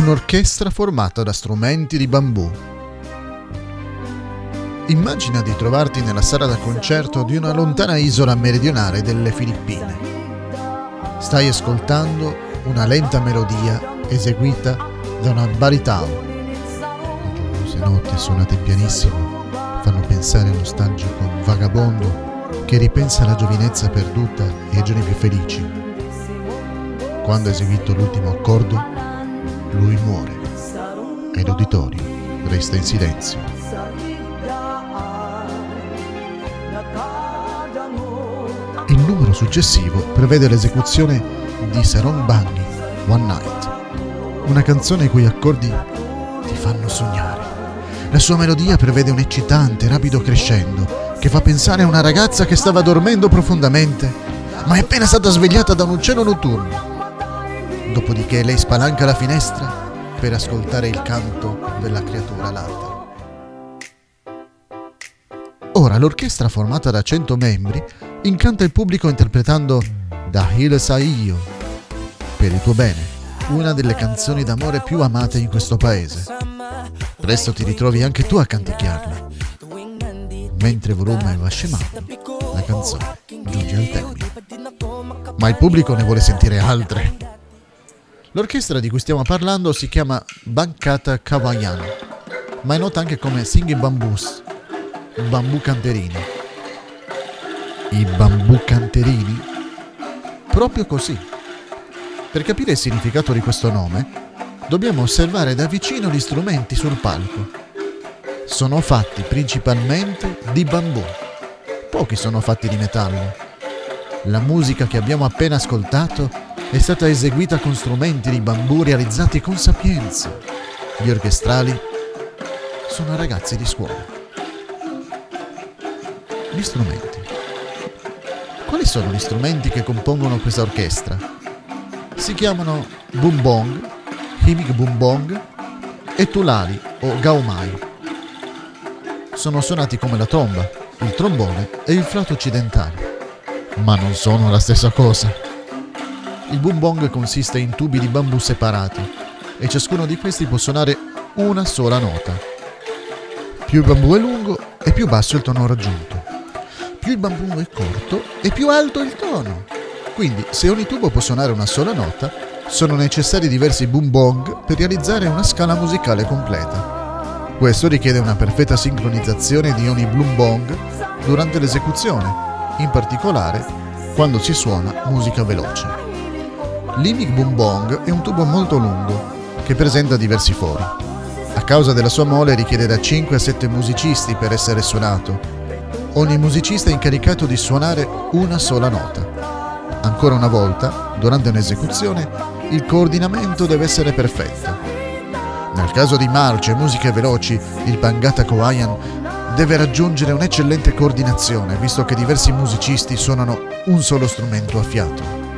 un'orchestra formata da strumenti di bambù. Immagina di trovarti nella sala da concerto di una lontana isola meridionale delle Filippine. Stai ascoltando una lenta melodia eseguita da una baritao. Le giornose note suonate pianissimo fanno pensare a un nostalgico vagabondo che ripensa alla giovinezza perduta e ai giorni più felici. Quando ha eseguito l'ultimo accordo, lui muore e l'uditorio resta in silenzio. Il numero successivo prevede l'esecuzione di Sarong Bangi, One Night, una canzone i cui accordi ti fanno sognare. La sua melodia prevede un eccitante, rapido crescendo che fa pensare a una ragazza che stava dormendo profondamente, ma è appena stata svegliata da un uccello notturno. Dopodiché lei spalanca la finestra per ascoltare il canto della creatura alata. Ora l'orchestra formata da 100 membri incanta il pubblico interpretando Da Hill Sai Io, per il tuo bene, una delle canzoni d'amore più amate in questo paese. Presto ti ritrovi anche tu a canticchiarla. Mentre volume va scemando, la canzone giunge al termine. Ma il pubblico ne vuole sentire altre. L'orchestra di cui stiamo parlando si chiama Bancata Kavayan, ma è nota anche come Singing Bamboos, bambù canterini. I bambù canterini? Proprio così. Per capire il significato di questo nome, dobbiamo osservare da vicino gli strumenti sul palco. Sono fatti principalmente di bambù. Pochi sono fatti di metallo. La musica che abbiamo appena ascoltato è stata eseguita con strumenti di bambù realizzati con sapienza. Gli orchestrali sono ragazzi di scuola. Gli strumenti. Quali sono gli strumenti che compongono questa orchestra? Si chiamano bumbong, himik bumbong e tulali o gaumai. Sono suonati come la tromba, il trombone e il flauto occidentale, ma non sono la stessa cosa. Il bumbong consiste in tubi di bambù separati e ciascuno di questi può suonare una sola nota. Più il bambù è lungo e più basso il tono raggiunto più il bambù è corto e più alto il tono. Quindi, se ogni tubo può suonare una sola nota, sono necessari diversi boom bong per realizzare una scala musicale completa. Questo richiede una perfetta sincronizzazione di ogni boom bong durante l'esecuzione, in particolare quando si suona musica veloce. L'imic boom bong è un tubo molto lungo che presenta diversi fori. A causa della sua mole richiede da 5 a 7 musicisti per essere suonato ogni musicista è incaricato di suonare una sola nota. Ancora una volta, durante un'esecuzione, il coordinamento deve essere perfetto. Nel caso di marce e musiche veloci, il Bangata Koayan deve raggiungere un'eccellente coordinazione, visto che diversi musicisti suonano un solo strumento a fiato.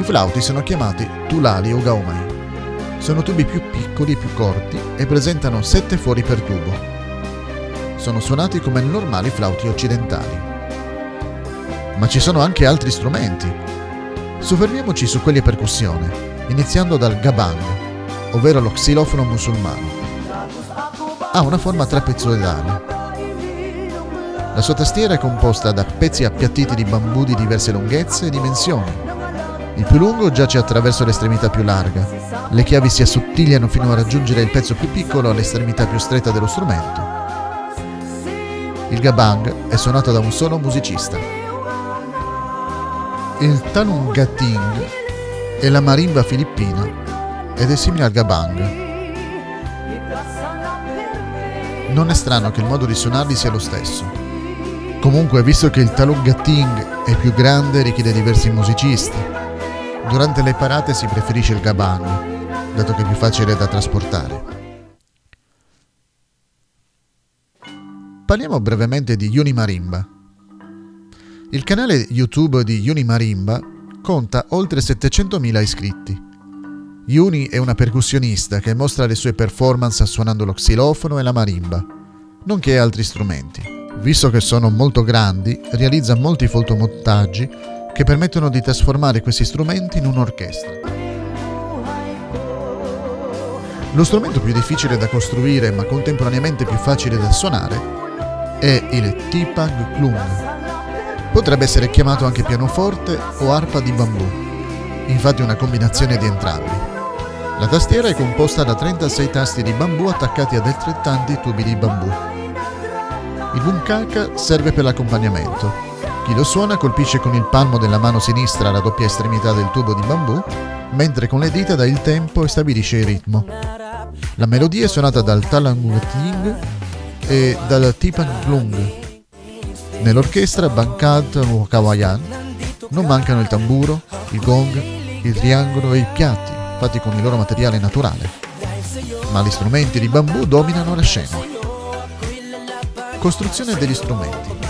I flauti sono chiamati tulali o gaumai. Sono tubi più piccoli e più corti e presentano sette fori per tubo sono suonati come normali flauti occidentali. Ma ci sono anche altri strumenti. Soffermiamoci su quelli a percussione, iniziando dal gabang, ovvero lo xilofono musulmano. Ha una forma trapezoidale. La sua tastiera è composta da pezzi appiattiti di bambù di diverse lunghezze e dimensioni. Il più lungo giace attraverso l'estremità più larga. Le chiavi si assottigliano fino a raggiungere il pezzo più piccolo all'estremità più stretta dello strumento. Il gabang è suonato da un solo musicista. Il talungating è la marimba filippina ed è simile al gabang. Non è strano che il modo di suonarli sia lo stesso. Comunque, visto che il talungating è più grande richiede diversi musicisti, durante le parate si preferisce il gabang, dato che è più facile da trasportare. Parliamo brevemente di Yuni Marimba. Il canale YouTube di Yuni Marimba conta oltre 700.000 iscritti. Yuni è una percussionista che mostra le sue performance suonando lo xilofono e la marimba, nonché altri strumenti. Visto che sono molto grandi, realizza molti fotomontaggi che permettono di trasformare questi strumenti in un'orchestra. Lo strumento più difficile da costruire ma contemporaneamente più facile da suonare è il Tipang Klung. Potrebbe essere chiamato anche pianoforte o arpa di bambù, infatti una combinazione di entrambi. La tastiera è composta da 36 tasti di bambù attaccati ad altrettanti tubi di bambù. Il bunkaka serve per l'accompagnamento. Chi lo suona colpisce con il palmo della mano sinistra la doppia estremità del tubo di bambù, mentre con le dita dà il tempo e stabilisce il ritmo. La melodia è suonata dal Talanguting e dal Tipanglung. Nell'orchestra Bankad Kawayan non mancano il tamburo, il gong, il triangolo e i piatti, fatti con il loro materiale naturale. Ma gli strumenti di bambù dominano la scena. Costruzione degli strumenti.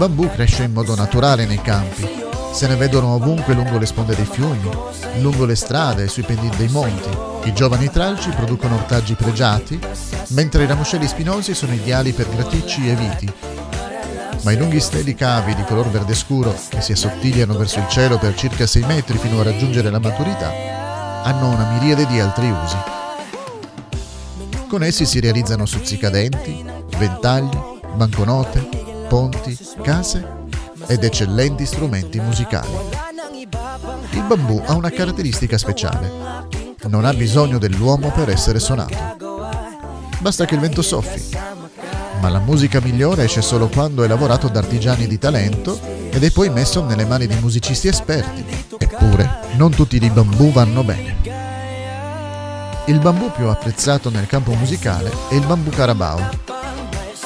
Bambù cresce in modo naturale nei campi, se ne vedono ovunque lungo le sponde dei fiumi, lungo le strade e sui pendii dei monti. I giovani tralci producono ortaggi pregiati, mentre i ramoscelli spinosi sono ideali per graticci e viti. Ma i lunghi steli cavi di color verde scuro, che si assottigliano verso il cielo per circa 6 metri fino a raggiungere la maturità, hanno una miriade di altri usi. Con essi si realizzano stuzzicadenti, ventagli, banconote, ponti, case ed eccellenti strumenti musicali. Il bambù ha una caratteristica speciale. Non ha bisogno dell'uomo per essere suonato. Basta che il vento soffi. Ma la musica migliore esce solo quando è lavorato da artigiani di talento ed è poi messo nelle mani di musicisti esperti. Eppure, non tutti i bambù vanno bene. Il bambù più apprezzato nel campo musicale è il bambù carabao.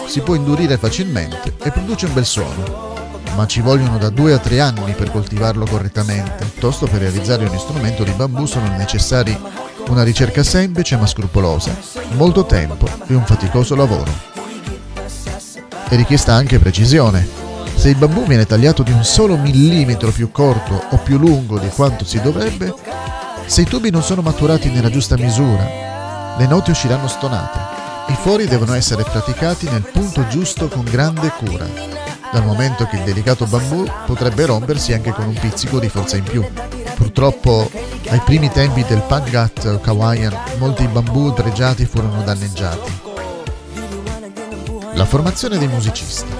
Si può indurire facilmente e produce un bel suono, ma ci vogliono da 2 a 3 anni per coltivarlo correttamente. Piuttosto per realizzare un strumento di bambù sono necessari una ricerca semplice ma scrupolosa, molto tempo e un faticoso lavoro. È richiesta anche precisione. Se il bambù viene tagliato di un solo millimetro più corto o più lungo di quanto si dovrebbe, se i tubi non sono maturati nella giusta misura, le note usciranno stonate. I fori devono essere praticati nel punto giusto con grande cura, dal momento che il delicato bambù potrebbe rompersi anche con un pizzico di forza in più. Purtroppo, ai primi tempi del Pangat Kawayan, molti bambù pregiati furono danneggiati. La formazione dei musicisti.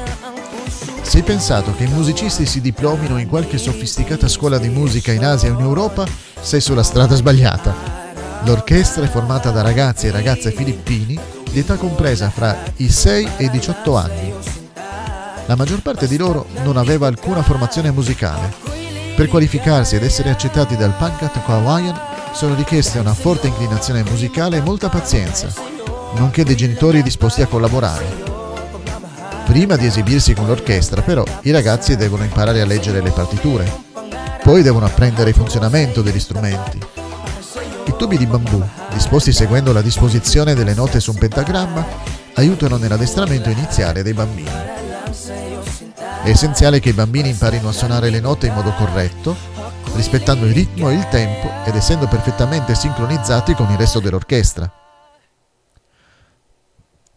Se hai pensato che i musicisti si diplomino in qualche sofisticata scuola di musica in Asia o in Europa, sei sulla strada sbagliata. L'orchestra è formata da ragazzi e ragazze filippini di età compresa fra i 6 e i 18 anni la maggior parte di loro non aveva alcuna formazione musicale. Per qualificarsi ed essere accettati dal Pankat Hawaiian sono richieste una forte inclinazione musicale e molta pazienza, nonché dei genitori disposti a collaborare. Prima di esibirsi con l'orchestra, però, i ragazzi devono imparare a leggere le partiture. Poi devono apprendere il funzionamento degli strumenti. I tubi di bambù, disposti seguendo la disposizione delle note su un pentagramma, aiutano nell'addestramento iniziale dei bambini. È essenziale che i bambini imparino a suonare le note in modo corretto, rispettando il ritmo e il tempo ed essendo perfettamente sincronizzati con il resto dell'orchestra.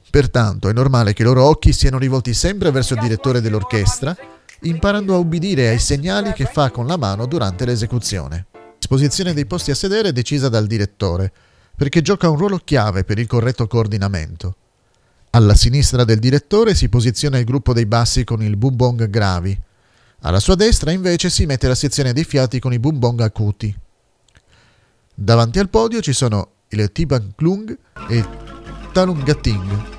Pertanto è normale che i loro occhi siano rivolti sempre verso il direttore dell'orchestra, imparando a ubbidire ai segnali che fa con la mano durante l'esecuzione. Disposizione dei posti a sedere è decisa dal direttore, perché gioca un ruolo chiave per il corretto coordinamento. Alla sinistra del direttore si posiziona il gruppo dei bassi con il bubong gravi. Alla sua destra invece si mette la sezione dei fiati con i bubong acuti. Davanti al podio ci sono il Tiban Klung e Talungating.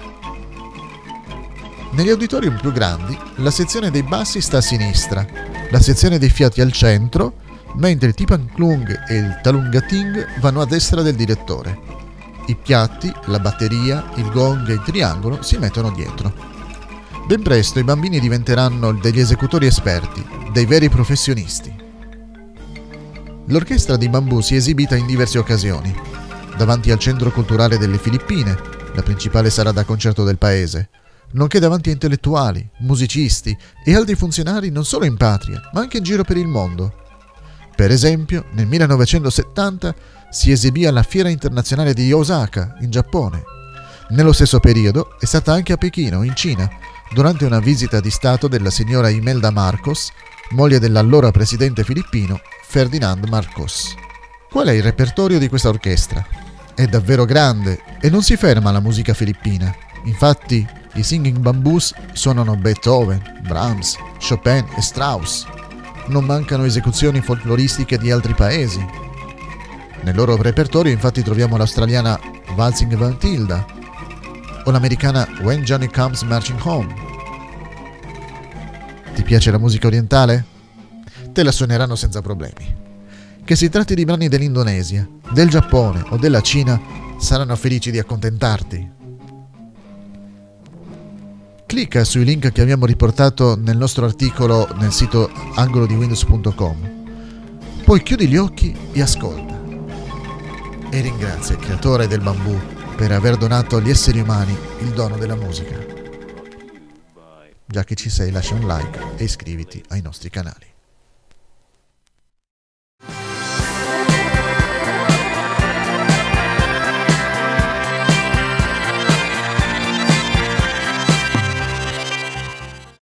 Negli auditorium più grandi, la sezione dei bassi sta a sinistra, la sezione dei fiati al centro, mentre Tipan Klung e il Talungating vanno a destra del direttore. I piatti, la batteria, il gong e il triangolo si mettono dietro. Ben presto i bambini diventeranno degli esecutori esperti, dei veri professionisti. L'orchestra di bambù si è esibita in diverse occasioni, davanti al Centro Culturale delle Filippine, la principale sala da concerto del paese, nonché davanti a intellettuali, musicisti e altri funzionari non solo in patria, ma anche in giro per il mondo. Per esempio, nel 1970 si esibì alla Fiera internazionale di Osaka, in Giappone. Nello stesso periodo è stata anche a Pechino, in Cina, durante una visita di Stato della signora Imelda Marcos, moglie dell'allora presidente filippino Ferdinand Marcos. Qual è il repertorio di questa orchestra? è davvero grande e non si ferma alla musica filippina. Infatti, i Singing Bamboos suonano Beethoven, Brahms, Chopin e Strauss. Non mancano esecuzioni folcloristiche di altri paesi. Nel loro repertorio infatti troviamo l'australiana Waltzing Van Tilda o l'americana When Johnny Comes Marching Home. Ti piace la musica orientale? Te la suoneranno senza problemi. Che si tratti di brani dell'Indonesia, del Giappone o della Cina, saranno felici di accontentarti. Clicca sui link che abbiamo riportato nel nostro articolo nel sito angolodiwindows.com. Poi chiudi gli occhi e ascolta. E ringrazia il creatore del bambù per aver donato agli esseri umani il dono della musica. Già che ci sei lascia un like e iscriviti ai nostri canali.